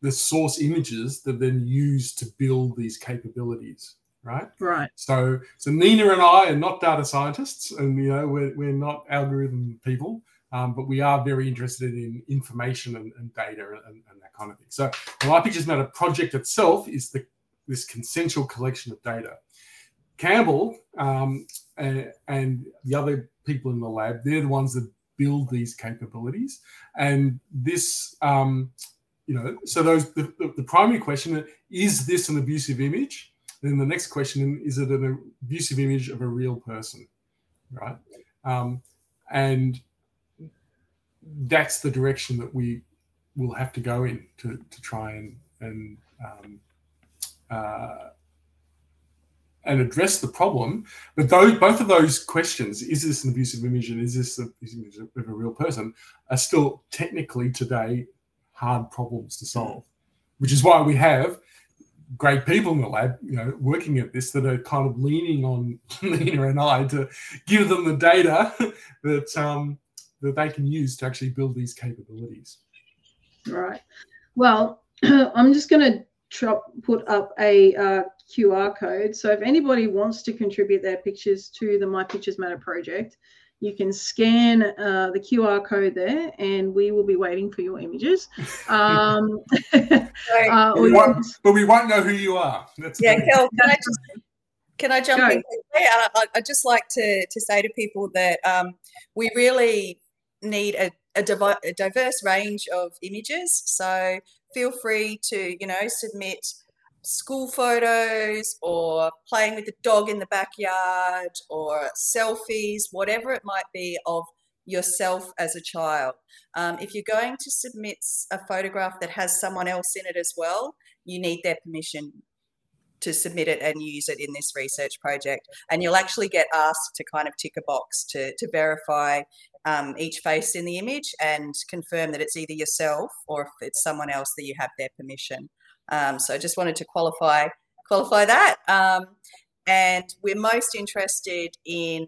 the source images that then used to build these capabilities right? Right. So, so Nina and I are not data scientists, and you know we're, we're not algorithm people, um, but we are very interested in information and, and data and, and, that kind of thing. So, the Pictures Matter project itself is the this consensual collection of data. Campbell um, and, and the other people in the lab, they're the ones that build these capabilities, and this. Um, you know, so those the, the, primary question is this an abusive image? Then the next question is it an abusive image of a real person, right? Um, and that's the direction that we will have to go in to, to try and and um, uh, and address the problem. But those both of those questions, is this an abusive image and is this an image of a real person, are still technically today hard problems to solve. Which is why we have great people in the lab, you know, working at this that are kind of leaning on Nina and I to give them the data that um, that they can use to actually build these capabilities. Right. Well, I'm just going to put up a uh, QR code. So if anybody wants to contribute their pictures to the My Pictures Matter project, you can scan uh, the QR code there, and we will be waiting for your images. Um, uh, we won't, but we won't know who you are. That's yeah, Kel, can I just can I jump Go. in quickly? I, would just like to to say to people that um, we really need a, a, divi- a diverse range of images. So feel free to you know submit school photos or playing with the dog in the backyard or selfies, whatever it might be of yourself as a child. Um, if you're going to submit a photograph that has someone else in it as well, you need their permission to submit it and use it in this research project. And you'll actually get asked to kind of tick a box to, to verify um, each face in the image and confirm that it's either yourself or if it's someone else that you have their permission. Um, so I just wanted to qualify qualify that. Um, and we're most interested in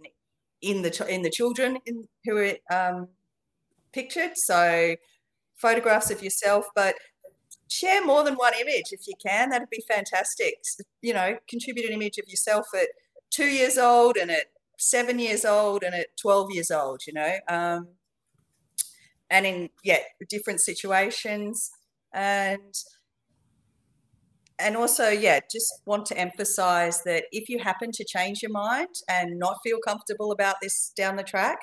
in the in the children in, who are um, pictured. So photographs of yourself, but share more than one image if you can. That'd be fantastic. You know, contribute an image of yourself at two years old and at seven years old and at 12 years old, you know, um, and in, yeah, different situations. And and also, yeah, just want to emphasize that if you happen to change your mind and not feel comfortable about this down the track,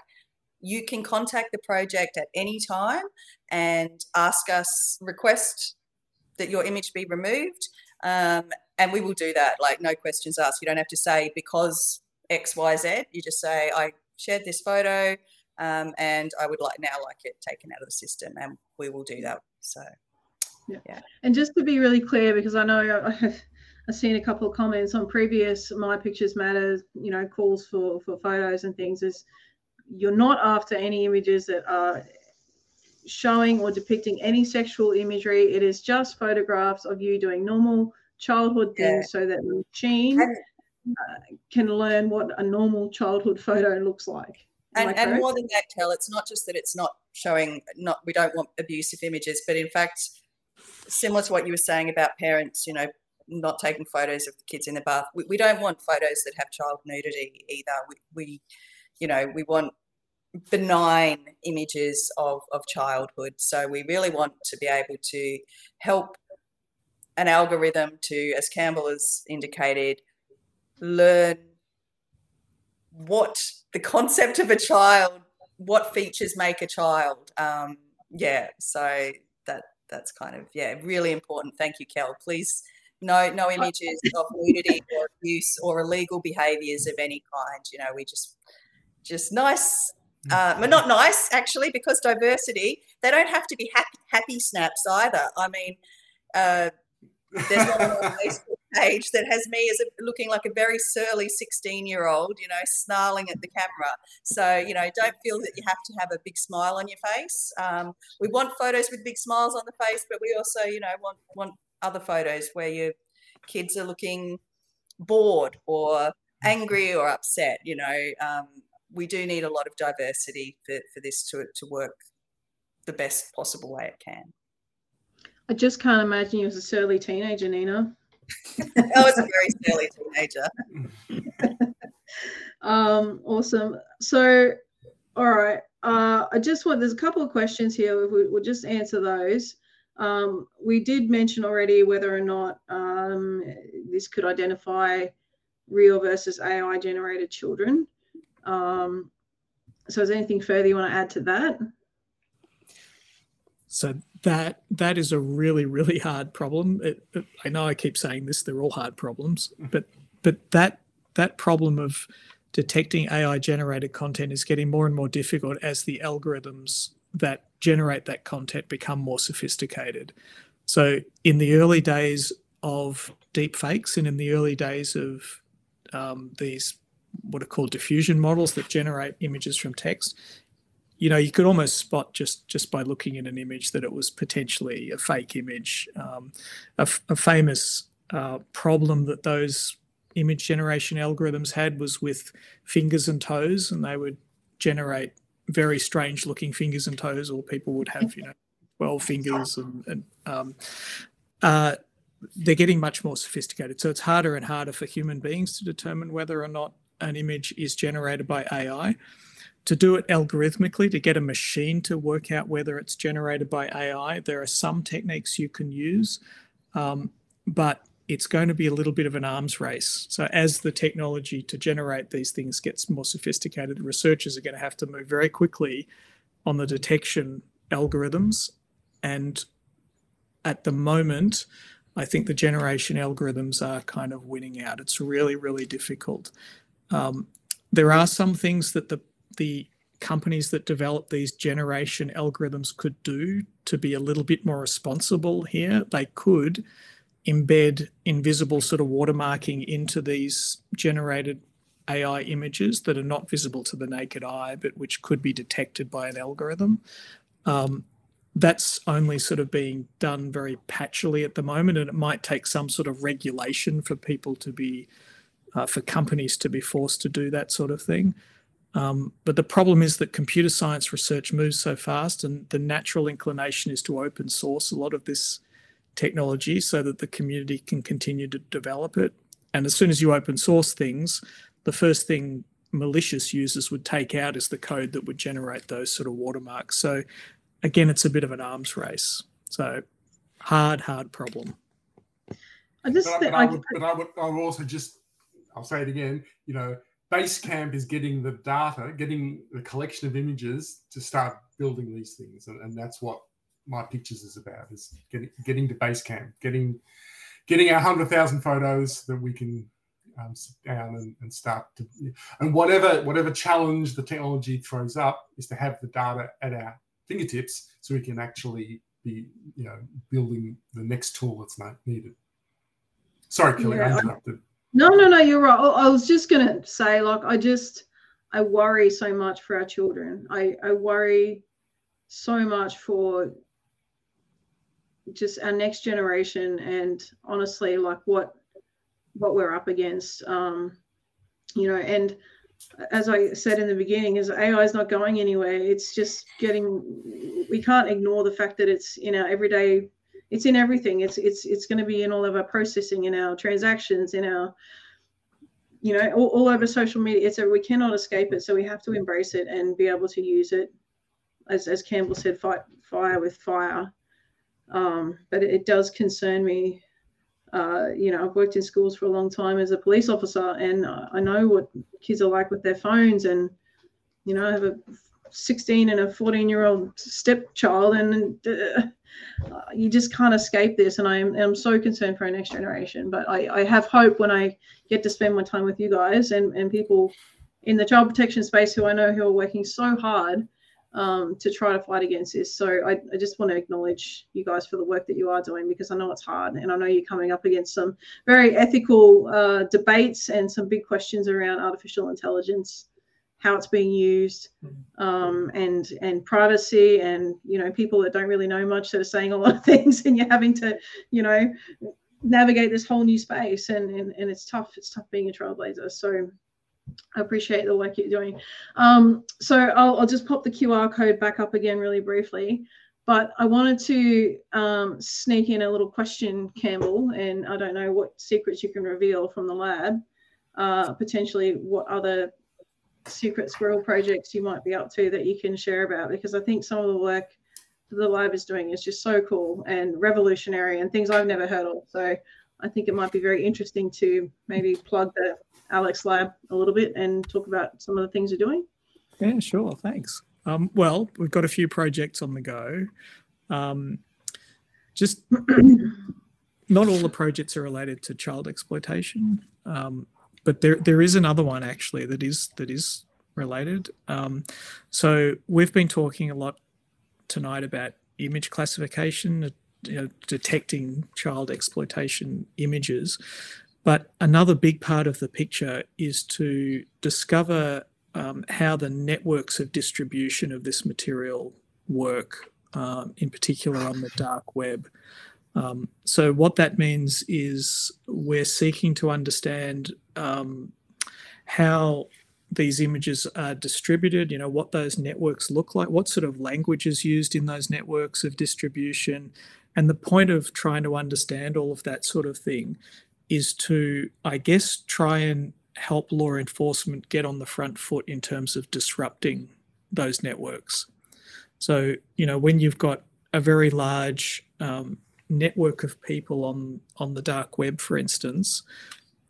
you can contact the project at any time and ask us, request that your image be removed. Um, and we will do that, like no questions asked. You don't have to say because X, Y, Z. You just say, I shared this photo. um, and I would like now like it taken out of the system, and we will do that. So, yeah. yeah. And just to be really clear, because I know I've, I've seen a couple of comments on previous My Pictures Matter, you know, calls for for photos and things. Is you're not after any images that are showing or depicting any sexual imagery. It is just photographs of you doing normal childhood things yeah. so that the machine uh, can learn what a normal childhood photo looks like. and, and more than that, Kel, it's not just that it's not showing, not we don't want abusive images, but in fact, similar to what you were saying about parents, you know, not taking photos of the kids in the bath. We, we don't want photos that have child nudity either. We, we you know, we want benign images of, of childhood. So we really want to be able to help an algorithm to, as Campbell has indicated, learn what the concept of a child, what features make a child. Um, yeah, so that that's kind of yeah, really important. Thank you, Kel. Please no no images of nudity or abuse or illegal behaviours of any kind. You know, we just just nice uh, but not nice actually because diversity they don't have to be happy, happy snaps either i mean uh, there's on my facebook page that has me as a, looking like a very surly 16 year old you know snarling at the camera so you know don't feel that you have to have a big smile on your face um, we want photos with big smiles on the face but we also you know want want other photos where your kids are looking bored or angry or upset you know um, we do need a lot of diversity for, for this to, to work the best possible way it can. I just can't imagine you as a surly teenager, Nina. I was a very surly teenager. um, awesome. So, all right. Uh, I just want, there's a couple of questions here. We, will just answer those. Um, we did mention already whether or not um, this could identify real versus AI generated children. Um, so is there anything further you want to add to that? So that that is a really really hard problem. It, it, I know I keep saying this; they're all hard problems, but but that that problem of detecting AI generated content is getting more and more difficult as the algorithms that generate that content become more sophisticated. So in the early days of deep fakes and in the early days of um, these what are called diffusion models that generate images from text you know you could almost spot just just by looking at an image that it was potentially a fake image um, a, famous uh, problem that those image generation algorithms had was with fingers and toes and they would generate very strange looking fingers and toes or people would have you know 12 fingers and, and um, uh, they're getting much more sophisticated so it's harder and harder for human beings to determine whether or not an image is generated by AI. To do it algorithmically, to get a machine to work out whether it's generated by AI, there are some techniques you can use, um, but it's going to be a little bit of an arms race. So, as the technology to generate these things gets more sophisticated, researchers are going to have to move very quickly on the detection algorithms. And at the moment, I think the generation algorithms are kind of winning out. It's really, really difficult. Um, there are some things that the the companies that develop these generation algorithms could do to be a little bit more responsible here. They could embed invisible sort of watermarking into these generated AI images that are not visible to the naked eye, but which could be detected by an algorithm. Um, that's only sort of being done very patchily at the moment, and it might take some sort of regulation for people to be uh, for companies to be forced to do that sort of thing. Um, but the problem is that computer science research moves so fast, and the natural inclination is to open source a lot of this technology so that the community can continue to develop it. And as soon as you open source things, the first thing malicious users would take out is the code that would generate those sort of watermarks. So again, it's a bit of an arms race. So hard, hard problem. I just but, but I, would, but I would, I would also just I'll say it again, you know, Basecamp is getting the data, getting the collection of images to start building these things. And, and that's what my pictures is about is getting getting to Basecamp, getting getting our hundred thousand photos that we can um, sit down and, and, start to and whatever whatever challenge the technology throws up is to have the data at our fingertips so we can actually be you know building the next tool that's not needed. Sorry, Kelly, yeah, I interrupted. No, no, no, you're right. I was just gonna say, like, I just I worry so much for our children. I, I worry so much for just our next generation and honestly like what what we're up against um you know and as i said in the beginning is ai is not going anywhere it's just getting we can't ignore the fact that it's in our everyday it's in everything it's it's it's going to be in all of our processing in our transactions in our you know all, all over social media it's a, we cannot escape it so we have to embrace it and be able to use it as, as campbell said fight fire with fire um, but it, it, does concern me. Uh, you know, I've worked in schools for a long time as a police officer, and I know what kids are like with their phones. And you know, I have a 16 and a 14 year old stepchild, and uh, you just can't escape this. And I'm, I'm so concerned for our next generation. But I, I have hope when I get to spend my time with you guys and, and people in the child protection space who I know who are working so hard um, to try to fight against this. So I, I, just want to acknowledge you guys for the work that you are doing because I know it's hard and I know you're coming up against some very ethical uh, debates and some big questions around artificial intelligence, how it's being used, mm-hmm. um, and and privacy, and you know people that don't really know much that are saying a lot of things, and you're having to you know navigate this whole new space and, and and it's tough it's tough being a trailblazer so I appreciate the work you're doing. Um, so I'll, I'll, just pop the QR code back up again really briefly. But I wanted to um, sneak in a little question, Campbell, and I don't know what secrets you can reveal from the lab. Uh, potentially, what other secret squirrel projects you might be up to that you can share about, because I think some of the work the lab is doing is just so cool and revolutionary and things I've never heard of. So I think it might be very interesting to maybe plug the AiLECS Lab a little bit and talk about some of the things you're doing? Yeah, sure. Thanks. Um, well, we've got a few projects on the go. Um, just not all the projects are related to child exploitation, um, but there there is another one actually that is that is related. Um, so we've been talking a lot tonight about image classification, you know, detecting child exploitation images. But another big part of the picture is to discover um, how the networks of distribution of this material work, um, in particular on the dark web. Um, so, what that means is we're seeking to understand um, how these images are distributed, you know, what those networks look like, what sort of language is used in those networks of distribution. And the point of trying to understand all of that sort of thing is to, I guess, try and help law enforcement get on the front foot in terms of disrupting those networks. So, you know, when you've got a very large um, network of people on on the dark web, for instance,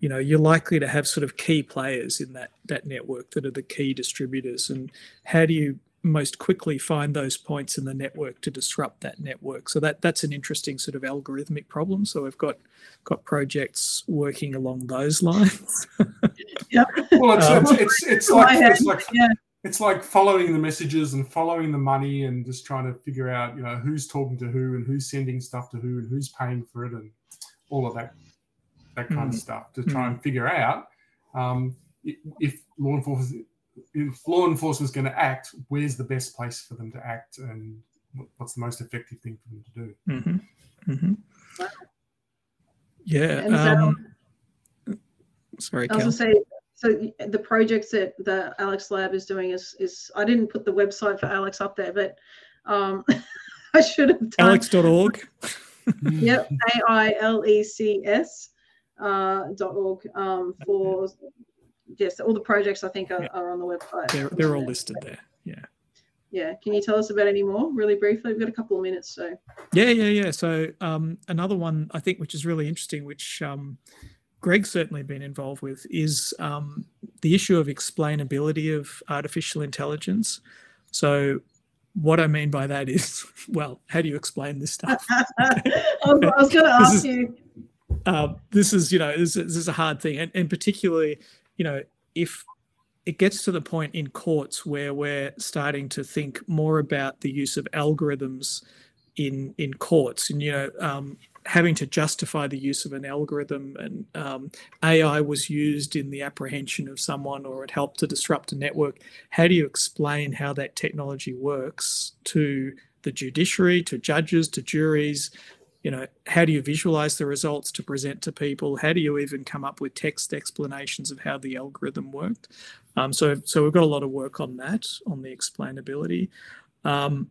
you know, you're likely to have sort of key players in that that network that are the key distributors. And how do you most quickly find those points in the network to disrupt that network. So that that's an interesting sort of algorithmic problem. So we've got got projects working along those lines. yeah. Well, it's, um, it's, it's, it's, like, it's like yeah. It's like following the messages and following the money and just trying to figure out you know who's talking to who and who's sending stuff to who and who's paying for it and all of that that kind mm. of stuff to try mm. and figure out um, if law enforcement if law enforcement is going to act, where's the best place for them to act, and what's the most effective thing for them to do? Mm-hmm. Mm-hmm. Yeah. Um, sorry, I was going to say. So the projects that the AiLECS Lab is doing is is I didn't put the website for Alex up there, but um, I should have done. AiLECS.org. yep, A I L E C S uh, dot org um, for yes, all the projects I think are, yeah. are on the website. They're, they're all listed there. Yeah. Yeah. Can you tell us about any more really briefly? We've got a couple of minutes. So, yeah, yeah, yeah. So, um, another one I think which is really interesting, which um, Greg's certainly been involved with, is um, the issue of explainability of artificial intelligence. So, what I mean by that is, well, how do you explain this stuff? I was going to ask is, you um, this is you know this, this is a hard thing, and, and particularly you know if it gets to the point in courts where we're starting to think more about the use of algorithms in in courts, and you know um, having to justify the use of an algorithm and um, AI was used in the apprehension of someone or it helped to disrupt a network. How do you explain how that technology works to the judiciary, to judges, to juries? You know, how do you visualize the results to present to people? How do you even come up with text explanations of how the algorithm worked? Um, so, so we've got a lot of work on that, on the explainability. Um,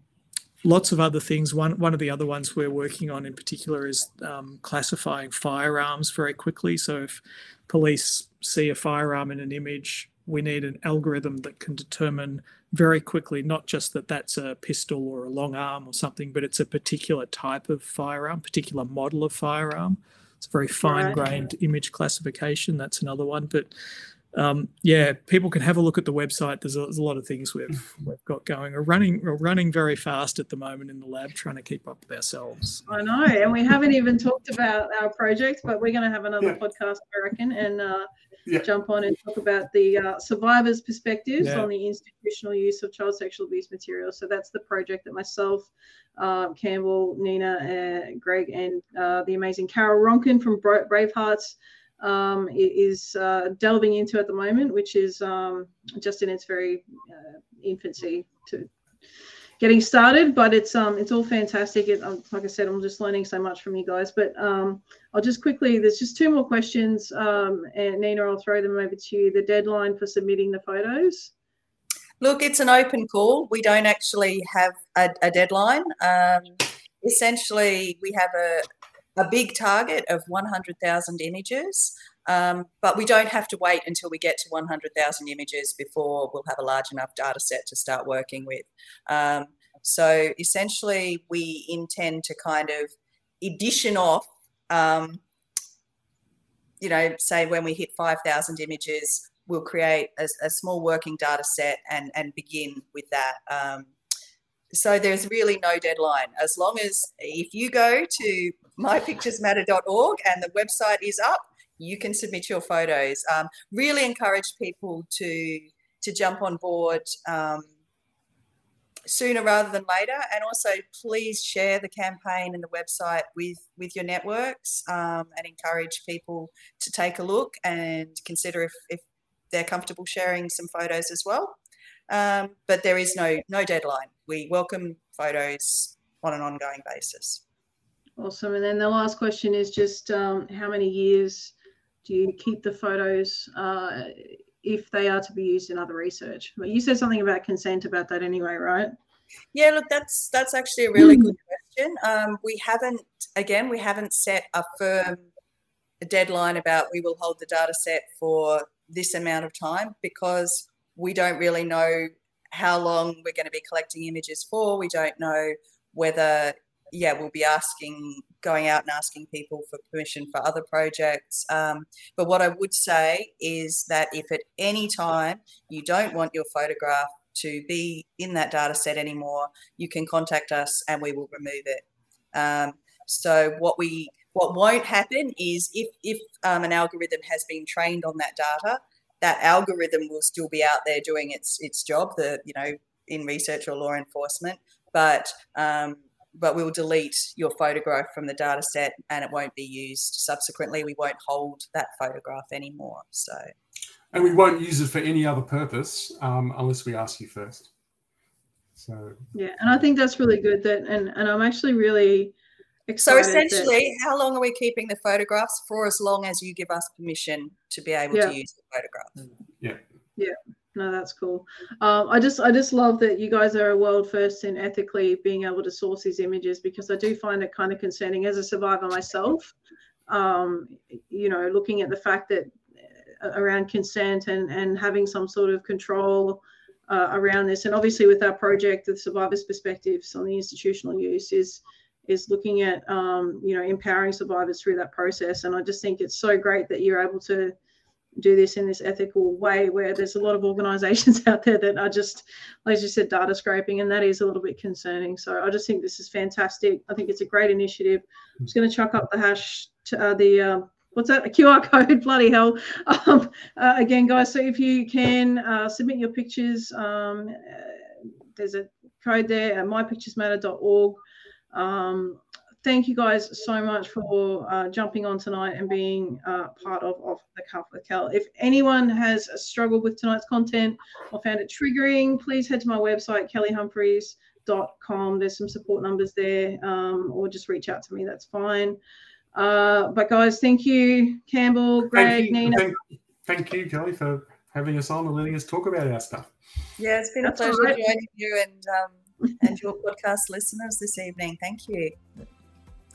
lots of other things. One one of the other ones we're working on in particular is um, classifying firearms very quickly. So if police see a firearm in an image, we need an algorithm that can determine very quickly not just that that's a pistol or a long arm or something, but it's a particular type of firearm, particular model of firearm. It's a very fine-grained right. image classification. That's another one, but um, yeah, people can have a look at the website. There's a, there's a lot of things we've we've got going. We're running we're running very fast at the moment in the lab, trying to keep up with ourselves. I know, and we haven't even talked about our project, but we're going to have another yeah. podcast, I reckon, and uh, yeah. jump on and talk about the uh, survivors' perspectives yeah. on the institutional use of child sexual abuse material. So that's the project that myself, uh, Campbell, Nina, uh, Greg, and uh, the amazing Carol Ronken from Bravehearts um, is uh, delving into at the moment, which is um, just in its very uh, infancy to getting started. But it's um, it's all fantastic. It, um, like I said, I'm just learning so much from you guys. But um, I'll just quickly. There's just two more questions, um, and Nina, I'll throw them over to you. The deadline for submitting the photos. Look, it's an open call. We don't actually have a, a deadline. Essentially, we have a, a big target of 100,000 images, um, but we don't have to wait until we get to 100,000 images before we'll have a large enough data set to start working with. Um, so essentially, we intend to kind of edition off, um, you know, say when we hit 5,000 images, we'll create a, a, small working data set and, and begin with that. So there's really no deadline. As long as if you go to mypicturesmatter.org and the website is up, you can submit your photos. Um, really encourage people to to jump on board um, sooner rather than later, and also please share the campaign and the website with with your networks um, and encourage people to take a look and consider if, if they're comfortable sharing some photos as well. Um, but there is no no deadline. We welcome photos on an ongoing basis. Awesome. And then the last question is just um, how many years do you keep the photos uh, if they are to be used in other research? But you said something about consent about that anyway, right? Yeah, look, that's that's actually a really good question. Um, we haven't, again, we haven't set a firm deadline about we will hold the data set for this amount of time because we don't really know how long we're going to be collecting images for. We don't know whether yeah, we'll be asking, going out and asking people for permission for other projects. Um, but what I would say is that if at any time you don't want your photograph to be in that data set anymore, you can contact us and we will remove it. Um, so what we what won't happen is if if um, an algorithm has been trained on that data, that algorithm will still be out there doing its its job. The you know in research or law enforcement, but um, but we'll delete your photograph from the data set and it won't be used subsequently. We won't hold that photograph anymore. So, and we won't use it for any other purpose um, unless we ask you first. So yeah, and I think that's really good. That and and I'm actually really excited. So essentially, how long are we keeping the photographs for? As long as you give us permission to be able yeah. to use the photograph. Yeah. Yeah no that's cool um, i just i just love that you guys are a world first in ethically being able to source these images because i do find it kind of concerning as a survivor myself um, you know looking at the fact that uh, around consent and and having some sort of control uh, around this and obviously with our project the survivors perspectives on the institutional use is is looking at um, you know empowering survivors through that process. And i just think it's so great that you're able to do this in this ethical way where there's a lot of organizations out there that are just like you said data scraping and that is a little bit concerning. So i just think this is fantastic. I think it's a great initiative. I'm just going to chuck up the hash to uh, the uh, what's that? A qr code bloody hell. Um, uh, again guys so if you can uh, submit your pictures um, uh, there's a code there at mypicturesmatter.org um, thank you guys so much for uh, jumping on tonight and being uh, part of, of the Cuff with Kel. If anyone has struggled with tonight's content or found it triggering, please head to my website, kellyhumphries.com. There's some support numbers there, um, or just reach out to me. That's fine. Uh, but guys, thank you, Campbell, Greg, thank you, Nina. Thank, thank, you, Kelly, for having us on and letting us talk about our stuff. Yeah, it's been That's a pleasure right. joining you and um, and your podcast listeners this evening. Thank you.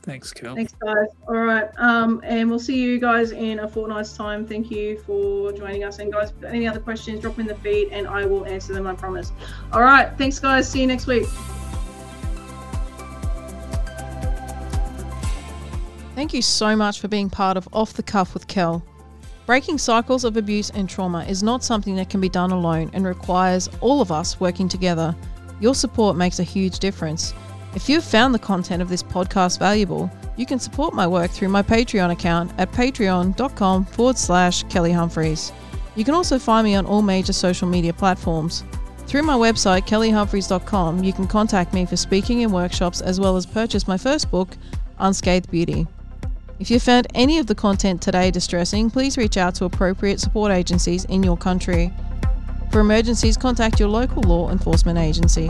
Thanks, Kel. Thanks, guys. All right. Um, and we'll see you guys in a fortnight's time. Thank you for joining us. And, guys, any other questions, drop in the feed and I will answer them, I promise. All right. Thanks, guys. See you next week. Thank you so much for being part of Off the Cuff with Kel. Breaking cycles of abuse and trauma is not something that can be done alone and requires all of us working together. Your support makes a huge difference. If you've found the content of this podcast valuable, you can support my work through my Patreon account at patreon.com forward slash Kelly Humphries. You can also find me on all major social media platforms. Through my website, kellyhumphries.com, you can contact me for speaking and workshops as well as purchase my first book, Unscathed Beauty. If you found any of the content today distressing, please reach out to appropriate support agencies in your country. For emergencies, contact your local law enforcement agency.